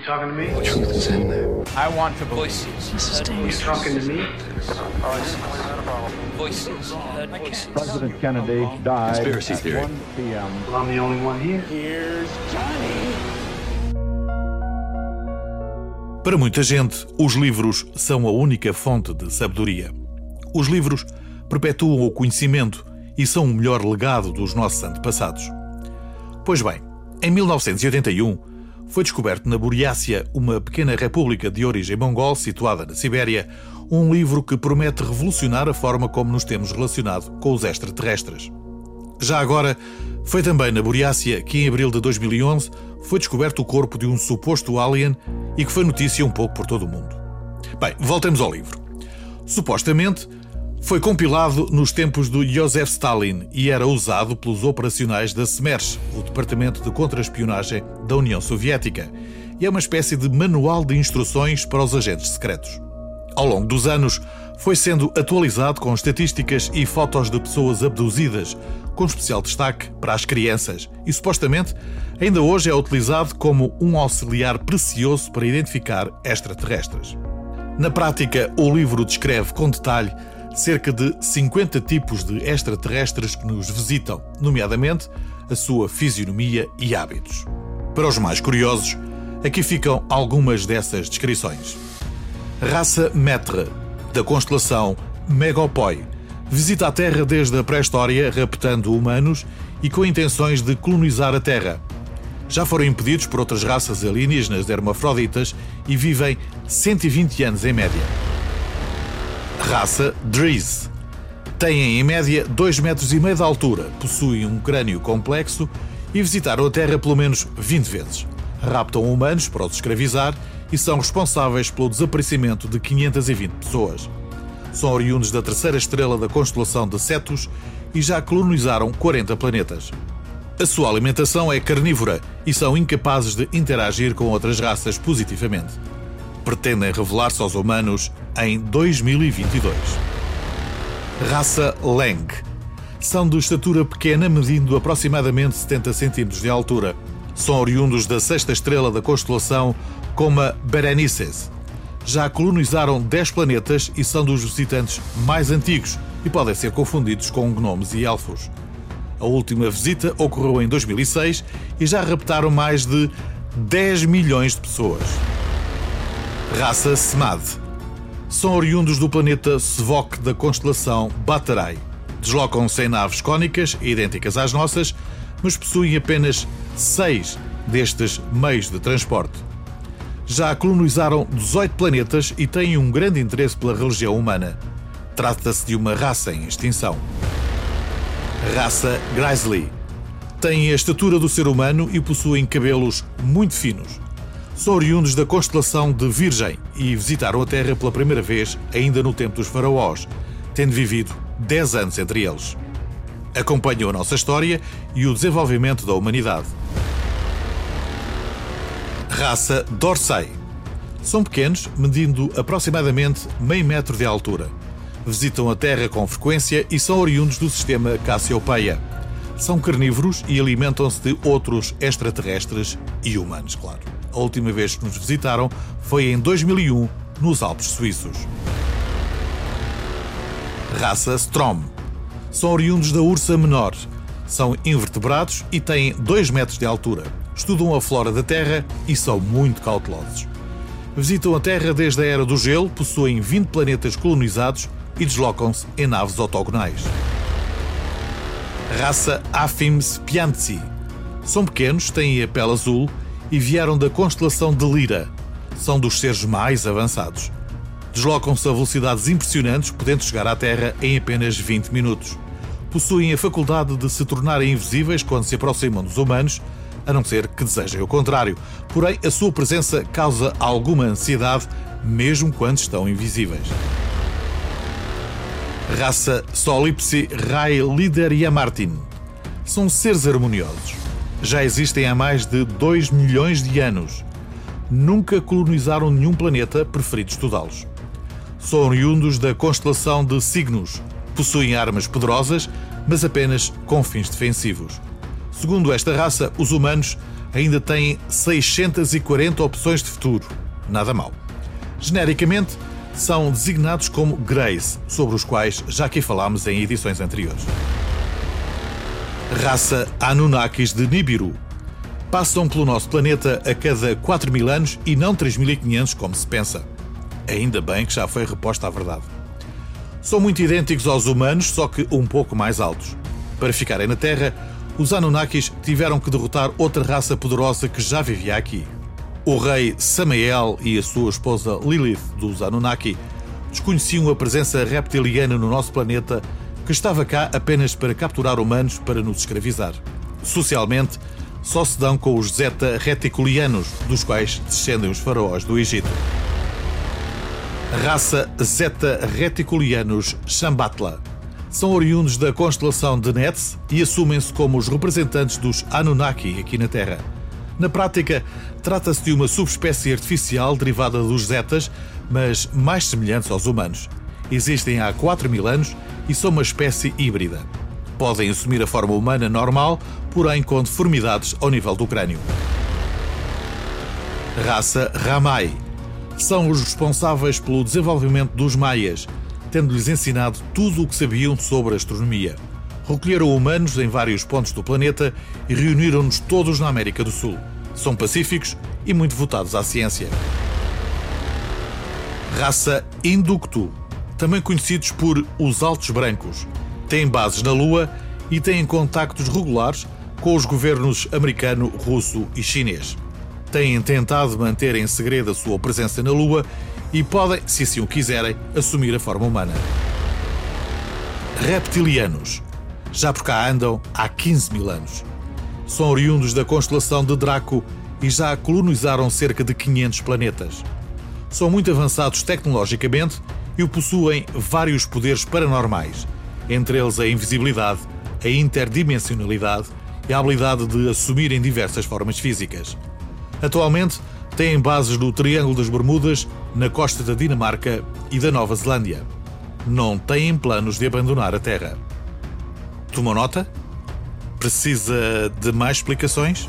You talking to me? The truth is in there. I want to voices. You talking to me? Voices. President Kennedy died Conspiracy at theory. 1 p.m. Well, I'm the only one here. Para muita gente, os livros são a única fonte de sabedoria. Os livros perpetuam o conhecimento e são o melhor legado dos nossos antepassados. Pois bem, em 1981 foi descoberto na Buriácia, uma pequena república de origem mongol situada na Sibéria, um livro que promete revolucionar a forma como nos temos relacionado com os extraterrestres. Já agora, foi também na Buriácia que, em abril de 2011, foi descoberto o corpo de um suposto alien e que foi notícia um pouco por todo o mundo. Bem, voltemos ao livro. Supostamente, foi compilado nos tempos do Joseph Stalin e era usado pelos operacionais da SMERSH, o Departamento de Contra-Espionagem da União Soviética, e é uma espécie de manual de instruções para os agentes secretos. Ao longo dos anos, foi sendo atualizado com estatísticas e fotos de pessoas abduzidas, com especial destaque para as crianças, e supostamente ainda hoje é utilizado como um auxiliar precioso para identificar extraterrestres. Na prática, o livro descreve com detalhe cerca de 50 tipos de extraterrestres que nos visitam, nomeadamente a sua fisionomia e hábitos. Para os mais curiosos, aqui ficam algumas dessas descrições. Raça Metre, da constelação Megopoi, visita a Terra desde a pré-história, raptando humanos e com intenções de colonizar a Terra. Já foram impedidos por outras raças alienígenas hermafroditas e vivem 120 anos em média. Raça Driz. Têm em média 2 metros e meio de altura, possuem um crânio complexo e visitaram a Terra pelo menos 20 vezes. Raptam humanos para os escravizar e são responsáveis pelo desaparecimento de 520 pessoas. São oriundos da terceira estrela da constelação de Cetus e já colonizaram 40 planetas. A sua alimentação é carnívora e são incapazes de interagir com outras raças positivamente. Pretendem revelar-se aos humanos em 2022. Raça Leng. São de estatura pequena, medindo aproximadamente 70 cm de altura. São oriundos da sexta estrela da constelação, como a Berenices. Já colonizaram 10 planetas e são dos visitantes mais antigos e podem ser confundidos com gnomes e elfos. A última visita ocorreu em 2006 e já raptaram mais de 10 milhões de pessoas. Raça Semad. São oriundos do planeta Svok da constelação Bataray. Deslocam-se em naves cônicas, idênticas às nossas, mas possuem apenas seis destes meios de transporte. Já colonizaram 18 planetas e têm um grande interesse pela religião humana. Trata-se de uma raça em extinção. Raça Grizzly. Têm a estatura do ser humano e possuem cabelos muito finos. São oriundos da constelação de Virgem e visitaram a Terra pela primeira vez ainda no tempo dos faraós, tendo vivido 10 anos entre eles. Acompanham a nossa história e o desenvolvimento da humanidade. Raça Dorsai. São pequenos, medindo aproximadamente meio metro de altura. Visitam a Terra com frequência e são oriundos do sistema Cassiopeia. São carnívoros e alimentam-se de outros extraterrestres e humanos, claro. A última vez que nos visitaram foi em 2001, nos Alpes Suíços. Raça Strom. São oriundos da ursa menor. São invertebrados e têm 2 metros de altura. Estudam a flora da Terra e são muito cautelosos. Visitam a Terra desde a Era do Gelo, possuem 20 planetas colonizados e deslocam-se em naves ortogonais. Raça Afims Piantzi. São pequenos, têm a pele azul e vieram da constelação de Lira. São dos seres mais avançados. Deslocam-se a velocidades impressionantes, podendo chegar à Terra em apenas 20 minutos. Possuem a faculdade de se tornarem invisíveis quando se aproximam dos humanos, a não ser que desejem o contrário. Porém, a sua presença causa alguma ansiedade, mesmo quando estão invisíveis. Raça Solipsi Rai Lider Yamartin. São seres harmoniosos. Já existem há mais de 2 milhões de anos. Nunca colonizaram nenhum planeta, preferido estudá-los. São oriundos da constelação de Cygnus. Possuem armas poderosas, mas apenas com fins defensivos. Segundo esta raça, os humanos ainda têm 640 opções de futuro. Nada mal. Genericamente, são designados como Greys, sobre os quais já aqui falámos em edições anteriores. Raça Anunnakis de Nibiru. Passam pelo nosso planeta a cada 4 mil anos e não 3.500 como se pensa. Ainda bem que já foi reposta a verdade. São muito idênticos aos humanos, só que um pouco mais altos. Para ficarem na Terra, os Anunnakis tiveram que derrotar outra raça poderosa que já vivia aqui. O rei Samael e a sua esposa Lilith dos Anunnaki desconheciam a presença reptiliana no nosso planeta que estava cá apenas para capturar humanos para nos escravizar. Socialmente, só se dão com os Zeta reticulianos, dos quais descendem os faraós do Egito. Raça Zeta reticulianos Shambhatla. São oriundos da constelação de Nets e assumem-se como os representantes dos Anunnaki aqui na Terra. Na prática, trata-se de uma subespécie artificial derivada dos Zetas, mas mais semelhantes aos humanos. Existem há 4 mil anos e são uma espécie híbrida. Podem assumir a forma humana normal, porém com deformidades ao nível do crânio. Raça Ramai. São os responsáveis pelo desenvolvimento dos maias, tendo-lhes ensinado tudo o que sabiam sobre astronomia. Recolheram humanos em vários pontos do planeta e reuniram-nos todos na América do Sul. São pacíficos e muito votados à ciência. Raça Inductu, também conhecidos por os Altos Brancos, têm bases na Lua e têm contactos regulares com os governos americano, russo e chinês. Têm tentado manter em segredo a sua presença na Lua e podem, se assim o quiserem, assumir a forma humana. Reptilianos já por cá andam há 15 mil anos. São oriundos da constelação de Draco e já colonizaram cerca de 500 planetas. São muito avançados tecnologicamente e possuem vários poderes paranormais, entre eles a invisibilidade, a interdimensionalidade e a habilidade de assumirem diversas formas físicas. Atualmente, têm bases no Triângulo das Bermudas, na costa da Dinamarca e da Nova Zelândia. Não têm planos de abandonar a Terra. Tomou nota? Precisa de mais explicações?